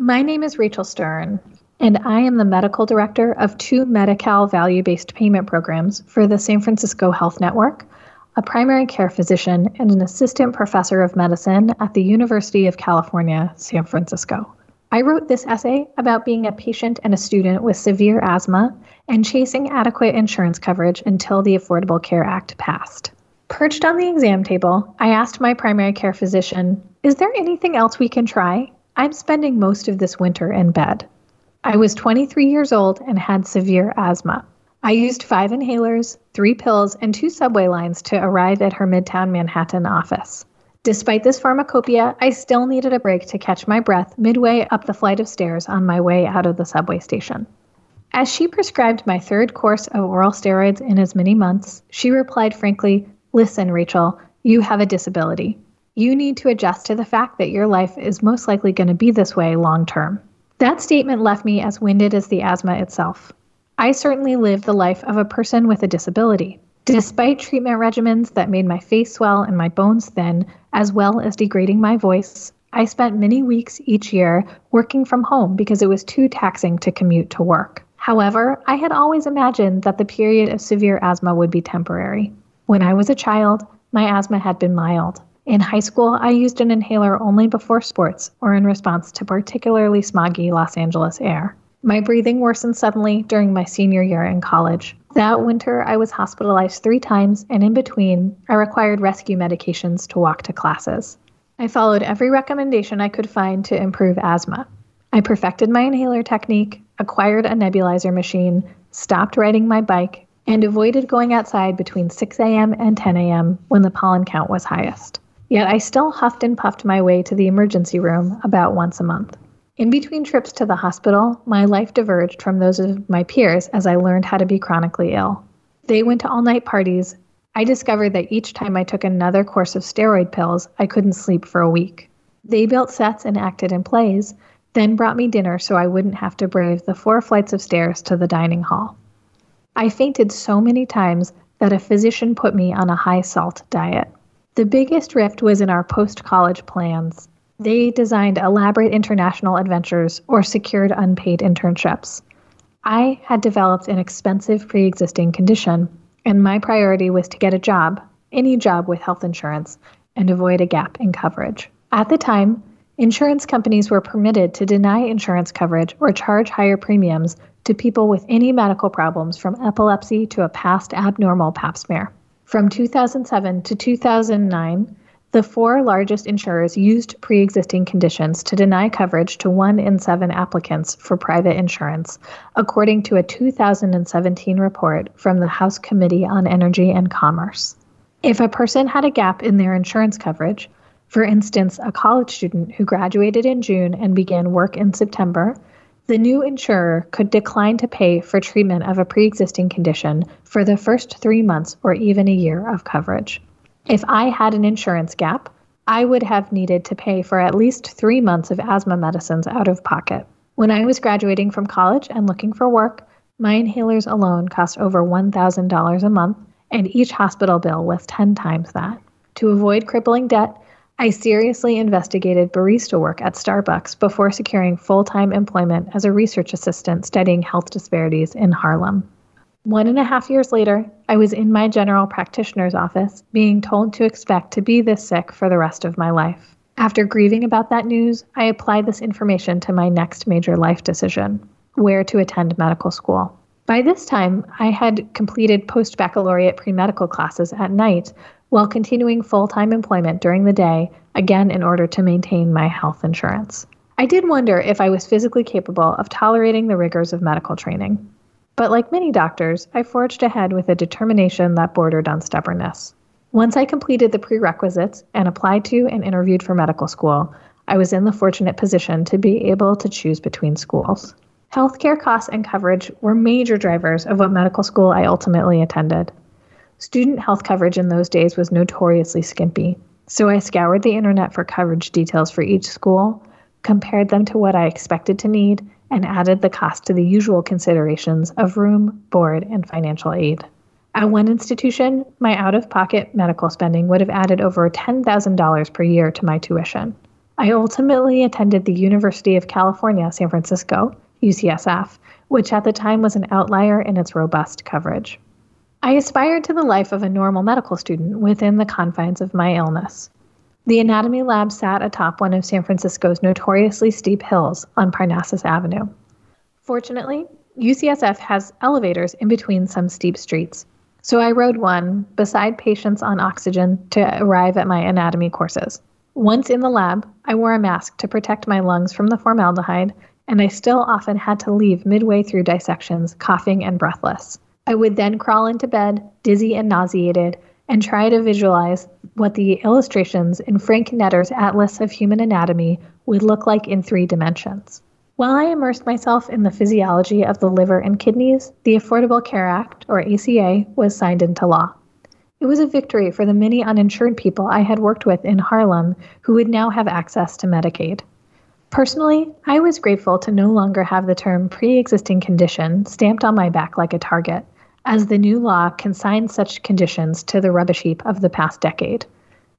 My name is Rachel Stern, and I am the medical director of two Medi-Cal value based payment programs for the San Francisco Health Network, a primary care physician, and an assistant professor of medicine at the University of California, San Francisco. I wrote this essay about being a patient and a student with severe asthma and chasing adequate insurance coverage until the Affordable Care Act passed. Perched on the exam table, I asked my primary care physician, Is there anything else we can try? I'm spending most of this winter in bed. I was 23 years old and had severe asthma. I used five inhalers, three pills, and two subway lines to arrive at her Midtown Manhattan office. Despite this pharmacopoeia, I still needed a break to catch my breath midway up the flight of stairs on my way out of the subway station. As she prescribed my third course of oral steroids in as many months, she replied frankly, Listen, Rachel, you have a disability. You need to adjust to the fact that your life is most likely going to be this way long term. That statement left me as winded as the asthma itself. I certainly lived the life of a person with a disability. Despite treatment regimens that made my face swell and my bones thin, as well as degrading my voice, I spent many weeks each year working from home because it was too taxing to commute to work. However, I had always imagined that the period of severe asthma would be temporary. When I was a child, my asthma had been mild. In high school, I used an inhaler only before sports or in response to particularly smoggy Los Angeles air. My breathing worsened suddenly during my senior year in college. That winter, I was hospitalized three times, and in between, I required rescue medications to walk to classes. I followed every recommendation I could find to improve asthma. I perfected my inhaler technique, acquired a nebulizer machine, stopped riding my bike, and avoided going outside between 6 a.m. and 10 a.m. when the pollen count was highest. Yet I still huffed and puffed my way to the emergency room about once a month. In between trips to the hospital, my life diverged from those of my peers as I learned how to be chronically ill. They went to all night parties. I discovered that each time I took another course of steroid pills, I couldn't sleep for a week. They built sets and acted in plays, then brought me dinner so I wouldn't have to brave the four flights of stairs to the dining hall. I fainted so many times that a physician put me on a high salt diet. The biggest rift was in our post college plans. They designed elaborate international adventures or secured unpaid internships. I had developed an expensive pre existing condition, and my priority was to get a job, any job with health insurance, and avoid a gap in coverage. At the time, insurance companies were permitted to deny insurance coverage or charge higher premiums to people with any medical problems from epilepsy to a past abnormal pap smear. From 2007 to 2009, the four largest insurers used pre existing conditions to deny coverage to one in seven applicants for private insurance, according to a 2017 report from the House Committee on Energy and Commerce. If a person had a gap in their insurance coverage, for instance, a college student who graduated in June and began work in September, the new insurer could decline to pay for treatment of a pre existing condition for the first three months or even a year of coverage. If I had an insurance gap, I would have needed to pay for at least three months of asthma medicines out of pocket. When I was graduating from college and looking for work, my inhalers alone cost over $1,000 a month, and each hospital bill was 10 times that. To avoid crippling debt, I seriously investigated barista work at Starbucks before securing full time employment as a research assistant studying health disparities in Harlem. One and a half years later, I was in my general practitioner's office, being told to expect to be this sick for the rest of my life. After grieving about that news, I applied this information to my next major life decision where to attend medical school. By this time, I had completed post baccalaureate pre medical classes at night while continuing full time employment during the day, again in order to maintain my health insurance. I did wonder if I was physically capable of tolerating the rigors of medical training. But like many doctors, I forged ahead with a determination that bordered on stubbornness. Once I completed the prerequisites and applied to and interviewed for medical school, I was in the fortunate position to be able to choose between schools. Healthcare costs and coverage were major drivers of what medical school I ultimately attended. Student health coverage in those days was notoriously skimpy, so I scoured the internet for coverage details for each school, compared them to what I expected to need, and added the cost to the usual considerations of room, board, and financial aid. At one institution, my out of pocket medical spending would have added over $10,000 per year to my tuition. I ultimately attended the University of California, San Francisco, UCSF, which at the time was an outlier in its robust coverage. I aspired to the life of a normal medical student within the confines of my illness. The anatomy lab sat atop one of San Francisco's notoriously steep hills on Parnassus Avenue. Fortunately, UCSF has elevators in between some steep streets, so I rode one beside patients on oxygen to arrive at my anatomy courses. Once in the lab, I wore a mask to protect my lungs from the formaldehyde, and I still often had to leave midway through dissections, coughing and breathless. I would then crawl into bed, dizzy and nauseated, and try to visualize what the illustrations in Frank Netter's Atlas of Human Anatomy would look like in three dimensions. While I immersed myself in the physiology of the liver and kidneys, the Affordable Care Act, or ACA, was signed into law. It was a victory for the many uninsured people I had worked with in Harlem who would now have access to Medicaid. Personally, I was grateful to no longer have the term pre existing condition stamped on my back like a target as the new law consigned such conditions to the rubbish heap of the past decade.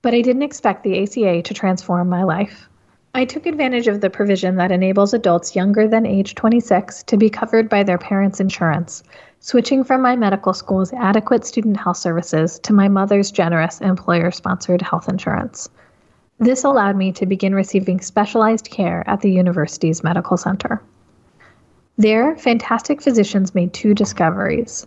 But I didn't expect the ACA to transform my life. I took advantage of the provision that enables adults younger than age 26 to be covered by their parents' insurance, switching from my medical school's adequate student health services to my mother's generous employer sponsored health insurance. This allowed me to begin receiving specialized care at the university's medical center. There, fantastic physicians made two discoveries.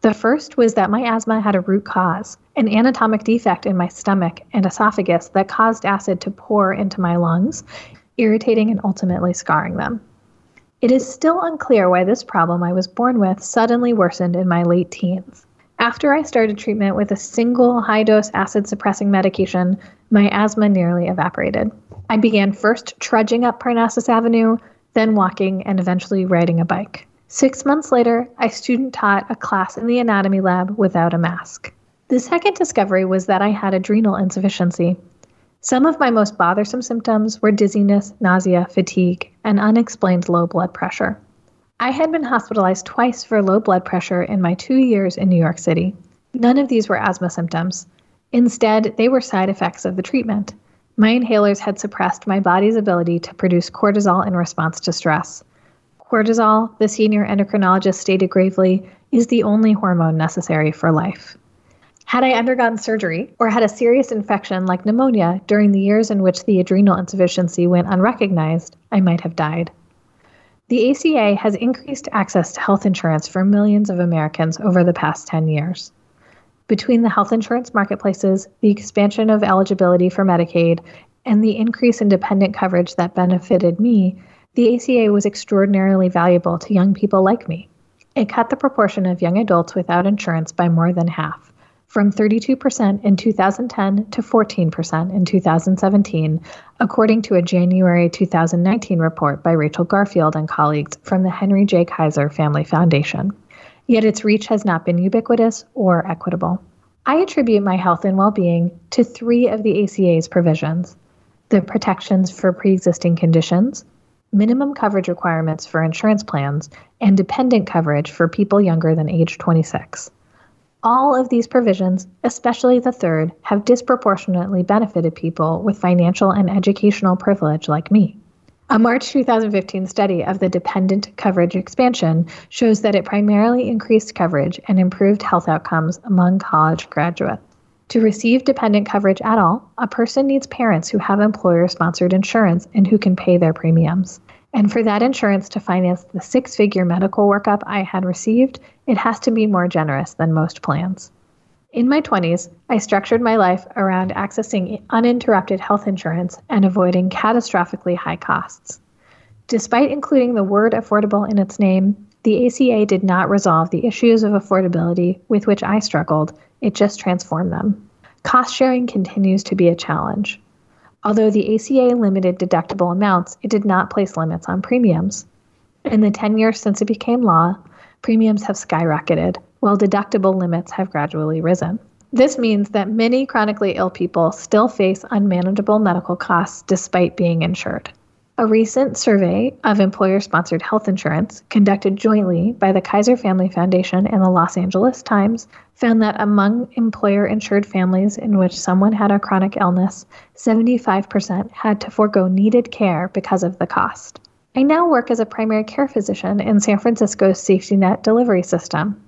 The first was that my asthma had a root cause, an anatomic defect in my stomach and esophagus that caused acid to pour into my lungs, irritating and ultimately scarring them. It is still unclear why this problem I was born with suddenly worsened in my late teens. After I started treatment with a single high dose acid suppressing medication, my asthma nearly evaporated. I began first trudging up Parnassus Avenue, then walking, and eventually riding a bike. Six months later, I student taught a class in the anatomy lab without a mask. The second discovery was that I had adrenal insufficiency. Some of my most bothersome symptoms were dizziness, nausea, fatigue, and unexplained low blood pressure. I had been hospitalized twice for low blood pressure in my two years in New York City. None of these were asthma symptoms. Instead, they were side effects of the treatment. My inhalers had suppressed my body's ability to produce cortisol in response to stress. Cortisol, the senior endocrinologist stated gravely, is the only hormone necessary for life. Had I undergone surgery or had a serious infection like pneumonia during the years in which the adrenal insufficiency went unrecognized, I might have died. The ACA has increased access to health insurance for millions of Americans over the past 10 years. Between the health insurance marketplaces, the expansion of eligibility for Medicaid, and the increase in dependent coverage that benefited me, the ACA was extraordinarily valuable to young people like me. It cut the proportion of young adults without insurance by more than half, from 32% in 2010 to 14% in 2017, according to a January 2019 report by Rachel Garfield and colleagues from the Henry J. Kaiser Family Foundation. Yet its reach has not been ubiquitous or equitable. I attribute my health and well being to three of the ACA's provisions the protections for pre existing conditions, minimum coverage requirements for insurance plans, and dependent coverage for people younger than age 26. All of these provisions, especially the third, have disproportionately benefited people with financial and educational privilege like me. A March 2015 study of the dependent coverage expansion shows that it primarily increased coverage and improved health outcomes among college graduates. To receive dependent coverage at all, a person needs parents who have employer sponsored insurance and who can pay their premiums. And for that insurance to finance the six figure medical workup I had received, it has to be more generous than most plans. In my 20s, I structured my life around accessing uninterrupted health insurance and avoiding catastrophically high costs. Despite including the word affordable in its name, the ACA did not resolve the issues of affordability with which I struggled it just transformed them. Cost sharing continues to be a challenge. Although the ACA limited deductible amounts, it did not place limits on premiums. In the 10 years since it became law, premiums have skyrocketed, while deductible limits have gradually risen. This means that many chronically ill people still face unmanageable medical costs despite being insured. A recent survey of employer sponsored health insurance, conducted jointly by the Kaiser Family Foundation and the Los Angeles Times, found that among employer insured families in which someone had a chronic illness, 75% had to forego needed care because of the cost. I now work as a primary care physician in San Francisco's safety net delivery system.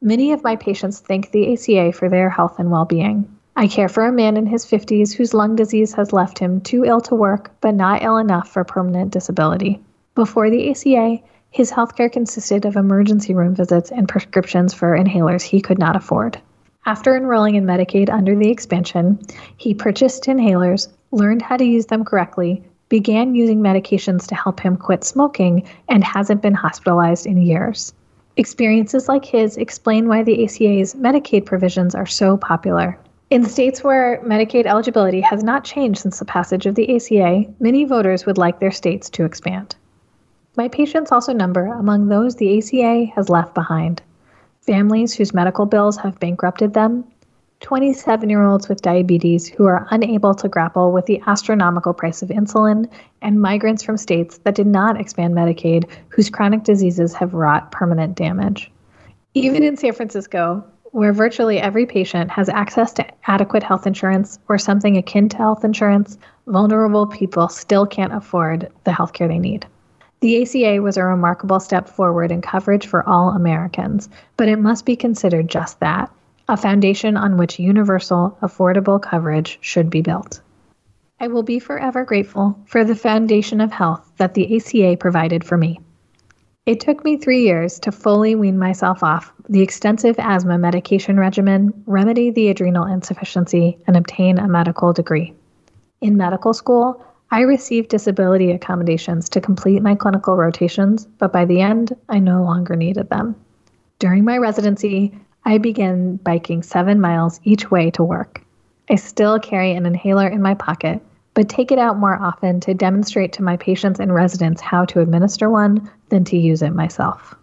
Many of my patients thank the ACA for their health and well being. I care for a man in his 50s whose lung disease has left him too ill to work, but not ill enough for permanent disability. Before the ACA, his healthcare consisted of emergency room visits and prescriptions for inhalers he could not afford. After enrolling in Medicaid under the expansion, he purchased inhalers, learned how to use them correctly, began using medications to help him quit smoking, and hasn't been hospitalized in years. Experiences like his explain why the ACA's Medicaid provisions are so popular. In states where Medicaid eligibility has not changed since the passage of the ACA, many voters would like their states to expand. My patients also number among those the ACA has left behind families whose medical bills have bankrupted them, 27 year olds with diabetes who are unable to grapple with the astronomical price of insulin, and migrants from states that did not expand Medicaid whose chronic diseases have wrought permanent damage. Even in San Francisco, where virtually every patient has access to adequate health insurance or something akin to health insurance, vulnerable people still can't afford the health care they need. The ACA was a remarkable step forward in coverage for all Americans, but it must be considered just that a foundation on which universal, affordable coverage should be built. I will be forever grateful for the foundation of health that the ACA provided for me. It took me three years to fully wean myself off the extensive asthma medication regimen, remedy the adrenal insufficiency, and obtain a medical degree. In medical school, I received disability accommodations to complete my clinical rotations, but by the end, I no longer needed them. During my residency, I began biking seven miles each way to work. I still carry an inhaler in my pocket but take it out more often to demonstrate to my patients and residents how to administer one than to use it myself.